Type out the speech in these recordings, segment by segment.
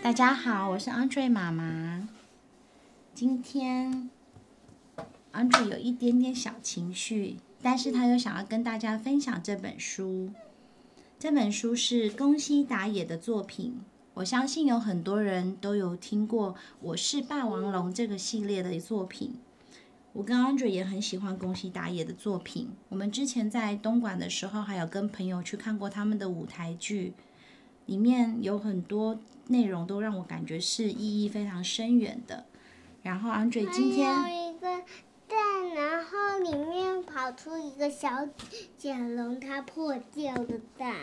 大家好，我是 Andre 妈妈。今天 Andre 有一点点小情绪，但是他又想要跟大家分享这本书。这本书是宫西达也的作品，我相信有很多人都有听过《我是霸王龙》这个系列的作品。我跟 Andre 也很喜欢宫西达也的作品。我们之前在东莞的时候，还有跟朋友去看过他们的舞台剧，里面有很多内容都让我感觉是意义非常深远的。然后 Andre 今天还有一个蛋，然后里面跑出一个小甲龙，它破掉的蛋。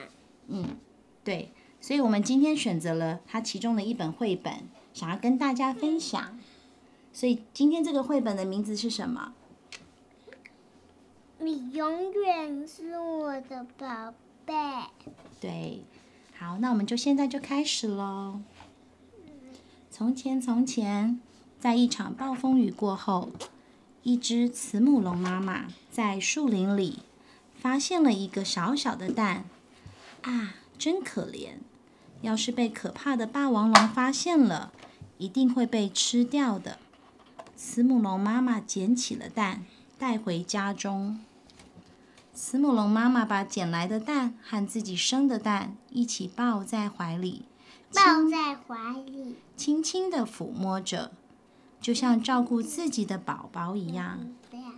嗯，对，所以我们今天选择了它其中的一本绘本，想要跟大家分享。所以今天这个绘本的名字是什么？你永远是我的宝贝。对，好，那我们就现在就开始喽。从前，从前，在一场暴风雨过后，一只慈母龙妈妈在树林里发现了一个小小的蛋。啊，真可怜！要是被可怕的霸王龙发现了，一定会被吃掉的。慈母龙妈妈捡起了蛋，带回家中。慈母龙妈妈把捡来的蛋和自己生的蛋一起抱在怀里，抱在怀里，轻轻地抚摸着，就像照顾自己的宝宝一样。对呀，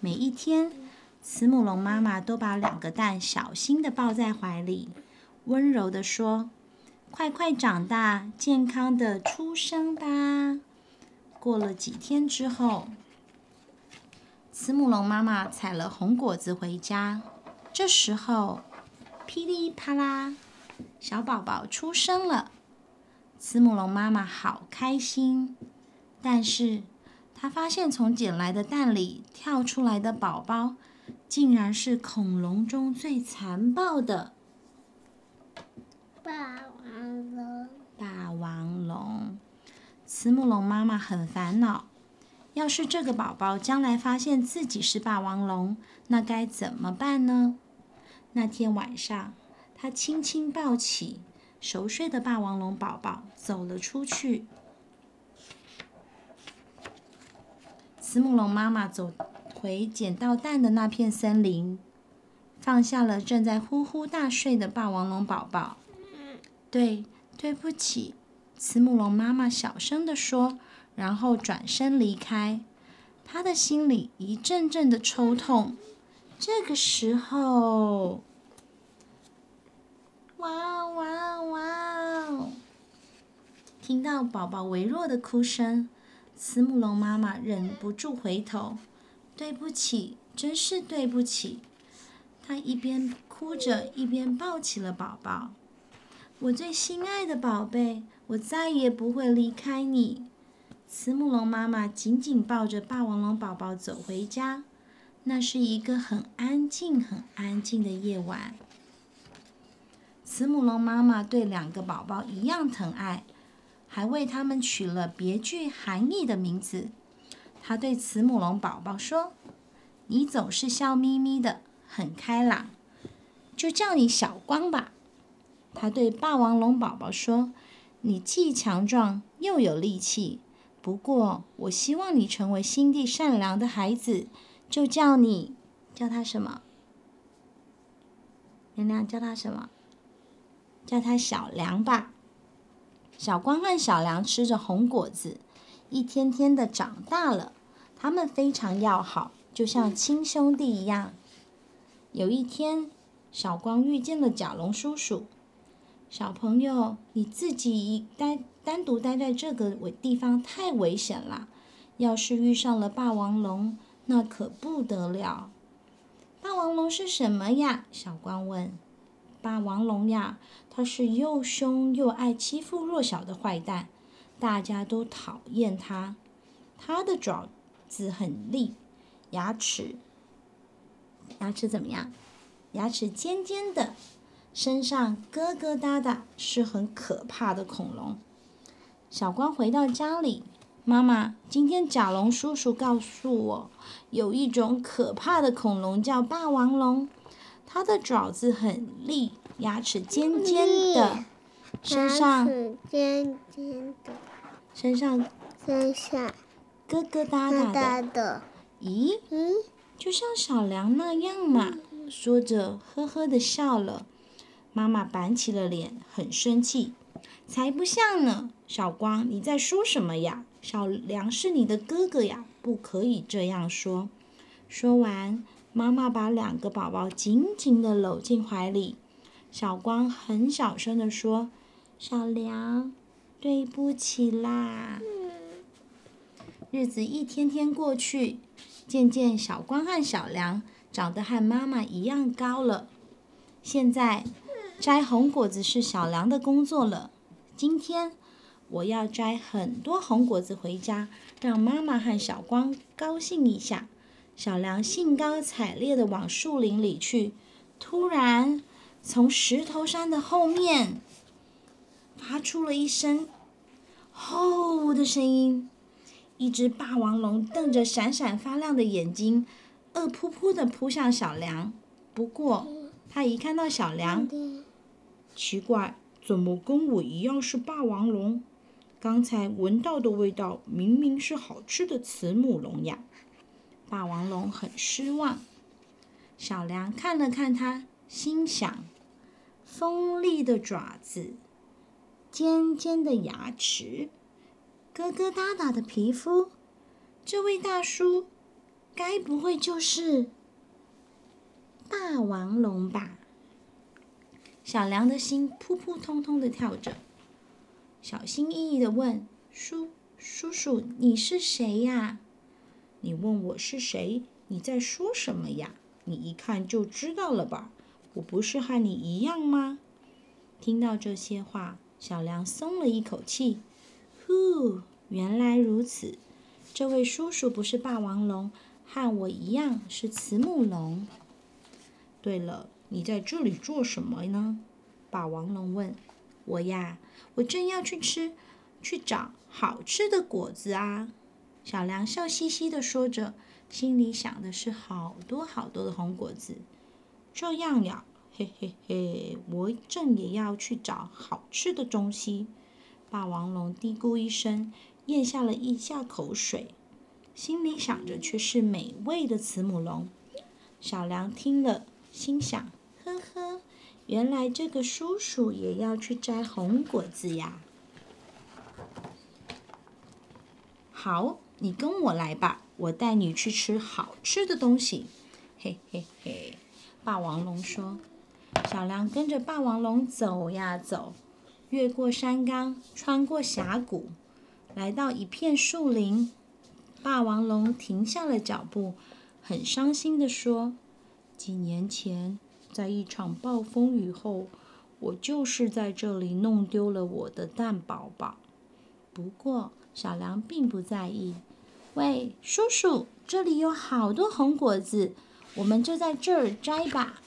每一天，慈母龙妈妈都把两个蛋小心地抱在怀里，温柔地说：“快快长大，健康的出生吧。”过了几天之后，慈母龙妈妈采了红果子回家。这时候，噼里啪啦，小宝宝出生了。慈母龙妈妈好开心，但是她发现从捡来的蛋里跳出来的宝宝，竟然是恐龙中最残暴的霸王龙。霸王龙。慈母龙妈妈很烦恼，要是这个宝宝将来发现自己是霸王龙，那该怎么办呢？那天晚上，他轻轻抱起熟睡的霸王龙宝宝，走了出去。慈母龙妈妈走回捡到蛋的那片森林，放下了正在呼呼大睡的霸王龙宝宝。对，对不起。慈母龙妈妈小声地说，然后转身离开。他的心里一阵阵的抽痛。这个时候，哇哇哇！听到宝宝微弱的哭声，慈母龙妈妈忍不住回头：“对不起，真是对不起。”她一边哭着，一边抱起了宝宝。我最心爱的宝贝，我再也不会离开你。慈母龙妈妈紧紧抱着霸王龙宝宝走回家。那是一个很安静、很安静的夜晚。慈母龙妈妈对两个宝宝一样疼爱，还为他们取了别具含义的名字。她对慈母龙宝宝说：“你总是笑眯眯的，很开朗，就叫你小光吧。”他对霸王龙宝宝说：“你既强壮又有力气，不过我希望你成为心地善良的孩子，就叫你叫他什么？娘娘叫他什么？叫他小梁吧。”小光和小梁吃着红果子，一天天的长大了。他们非常要好，就像亲兄弟一样。有一天，小光遇见了甲龙叔叔。小朋友，你自己一待单独待在这个危地方太危险了。要是遇上了霸王龙，那可不得了。霸王龙是什么呀？小光问。霸王龙呀，它是又凶又爱欺负弱小的坏蛋，大家都讨厌它。它的爪子很利，牙齿牙齿怎么样？牙齿尖尖的。身上疙疙瘩瘩，是很可怕的恐龙。小光回到家里，妈妈，今天甲龙叔叔告诉我，有一种可怕的恐龙叫霸王龙，它的爪子很利，牙齿尖尖的，身上尖尖的，身上身上疙疙瘩瘩的。咦，嗯，就像小梁那样嘛。说着，呵呵的笑了。妈妈板起了脸，很生气。才不像呢，小光，你在说什么呀？小梁是你的哥哥呀，不可以这样说。说完，妈妈把两个宝宝紧紧地搂进怀里。小光很小声地说：“小梁，对不起啦。”日子一天天过去，渐渐小光和小梁长得和妈妈一样高了。现在摘红果子是小梁的工作了。今天我要摘很多红果子回家，让妈妈和小光高兴一下。小梁兴高采烈地往树林里去，突然从石头山的后面发出了一声“吼”的声音。一只霸王龙瞪着闪闪发亮的眼睛，恶扑扑地扑向小梁。不过，他一看到小梁，奇怪，怎么跟我一样是霸王龙？刚才闻到的味道明明是好吃的慈母龙呀！霸王龙很失望。小梁看了看他，心想：锋利的爪子，尖尖的牙齿。疙疙瘩瘩的皮肤，这位大叔该不会就是霸王龙吧？小梁的心扑扑通通的跳着，小心翼翼的问：“叔叔叔，你是谁呀？你问我是谁？你在说什么呀？你一看就知道了吧？我不是和你一样吗？”听到这些话，小梁松了一口气。呼，原来如此，这位叔叔不是霸王龙，和我一样是慈母龙。对了，你在这里做什么呢？霸王龙问。我呀，我正要去吃，去找好吃的果子啊。小梁笑嘻嘻地说着，心里想的是好多好多的红果子。这样呀，嘿嘿嘿，我正也要去找好吃的东西。霸王龙嘀咕一声，咽下了一下口水，心里想着却是美味的慈母龙。小梁听了，心想：呵呵，原来这个叔叔也要去摘红果子呀！好，你跟我来吧，我带你去吃好吃的东西。嘿嘿嘿，霸王龙说。小梁跟着霸王龙走呀走。越过山岗，穿过峡谷，来到一片树林。霸王龙停下了脚步，很伤心地说：“几年前，在一场暴风雨后，我就是在这里弄丢了我的蛋宝宝。”不过，小梁并不在意。喂，叔叔，这里有好多红果子，我们就在这儿摘吧。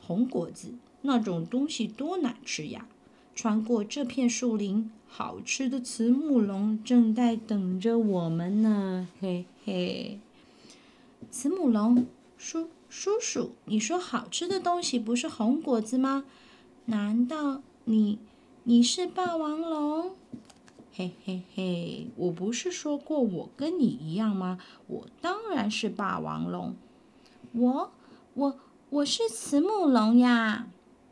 红果子。那种东西多难吃呀！穿过这片树林，好吃的慈母龙正在等着我们呢，嘿嘿。慈母龙，叔叔叔，你说好吃的东西不是红果子吗？难道你你是霸王龙？嘿嘿嘿，我不是说过我跟你一样吗？我当然是霸王龙。我我我是慈母龙呀！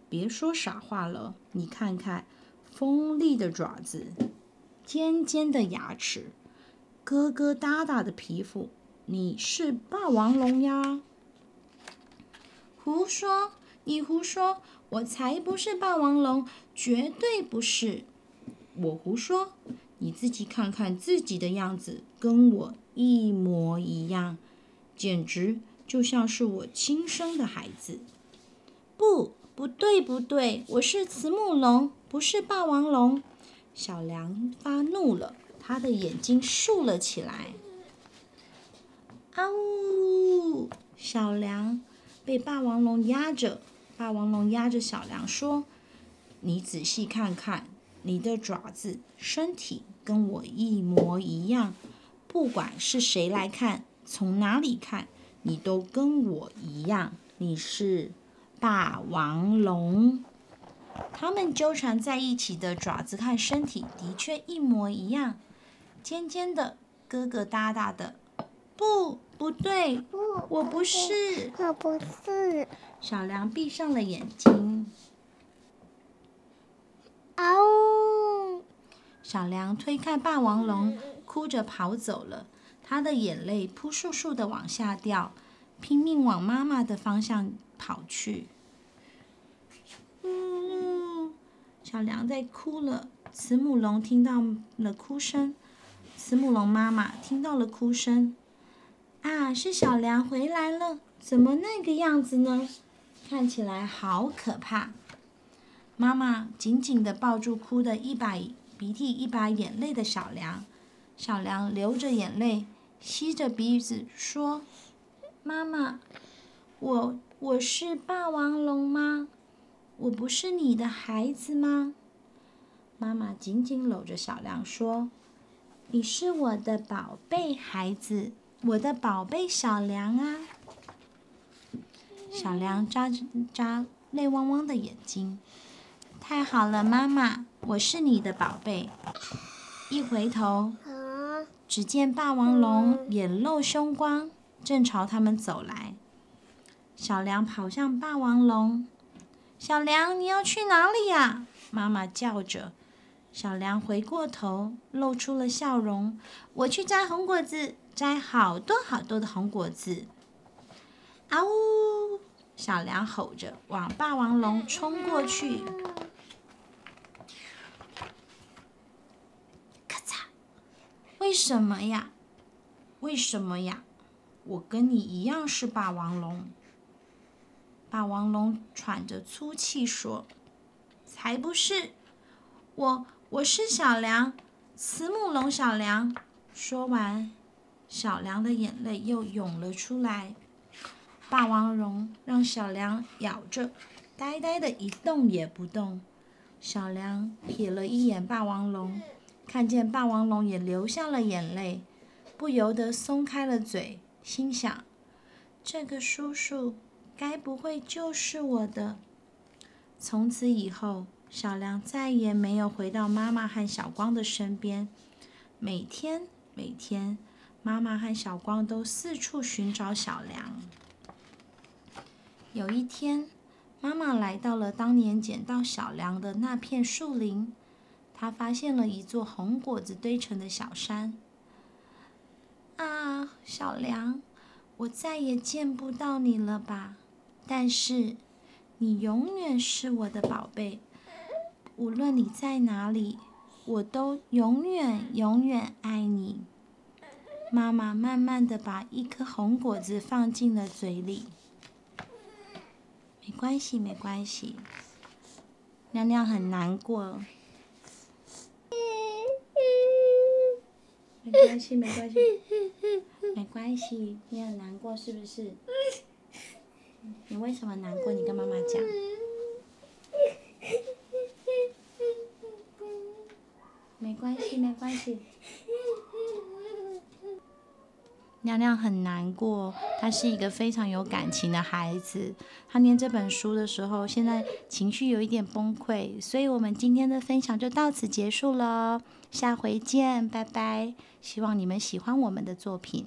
别说傻话了，你看看，锋利的爪子，尖尖的牙齿，疙疙瘩瘩的皮肤，你是霸王龙呀？胡说！你胡说！我才不是霸王龙，绝对不是！我胡说！你自己看看自己的样子，跟我一模一样，简直就像是我亲生的孩子。不。不对，不对，我是慈母龙，不是霸王龙。小梁发怒了，他的眼睛竖了起来。啊呜！小梁被霸王龙压着，霸王龙压着小梁说：“你仔细看看，你的爪子、身体跟我一模一样。不管是谁来看，从哪里看，你都跟我一样。你是。”霸王龙。它们纠缠在一起的爪子和身体的确一模一样，尖尖的，疙疙瘩瘩的。不，不对，不，我不是。我不是。小梁闭上了眼睛。哦。小梁推开霸王龙，哭着跑走了。他的眼泪扑簌簌的往下掉，拼命往妈妈的方向跑去。嗯，小梁在哭了。慈母龙听到了哭声，慈母龙妈妈听到了哭声。啊，是小梁回来了！怎么那个样子呢？看起来好可怕。妈妈紧紧地抱住哭的一把鼻涕一把眼泪的小梁，小梁流着眼泪，吸着鼻子说：“妈妈，我我是霸王龙吗？我不是你的孩子吗？”妈妈紧紧搂着小梁说：“你是我的宝贝孩子。”我的宝贝小梁啊，小梁眨眨泪汪汪的眼睛。太好了，妈妈，我是你的宝贝。一回头，只见霸王龙眼露凶光，正朝他们走来。小梁跑向霸王龙，小梁，你要去哪里呀？妈妈叫着。小梁回过头，露出了笑容。我去摘红果子。摘好多好多的红果子！啊呜！小梁吼着往霸王龙冲过去。咔嚓！为什么呀？为什么呀？我跟你一样是霸王龙。霸王龙喘着粗气说：“才不是！我我是小梁，慈母龙小梁。”说完。小梁的眼泪又涌了出来。霸王龙让小梁咬着，呆呆的一动也不动。小梁瞥了一眼霸王龙，看见霸王龙也流下了眼泪，不由得松开了嘴，心想：这个叔叔该不会就是我的？从此以后，小梁再也没有回到妈妈和小光的身边，每天每天。妈妈和小光都四处寻找小梁。有一天，妈妈来到了当年捡到小梁的那片树林，她发现了一座红果子堆成的小山。啊，小梁，我再也见不到你了吧？但是，你永远是我的宝贝，无论你在哪里，我都永远永远爱你。妈妈慢慢的把一颗红果子放进了嘴里。没关系，没关系。亮亮很难过。没关系，没关系，没关系。你很难过是不是？你为什么难过？你跟妈妈讲。没关系，没关系。亮亮很难过，他是一个非常有感情的孩子。他念这本书的时候，现在情绪有一点崩溃，所以我们今天的分享就到此结束了，下回见，拜拜。希望你们喜欢我们的作品。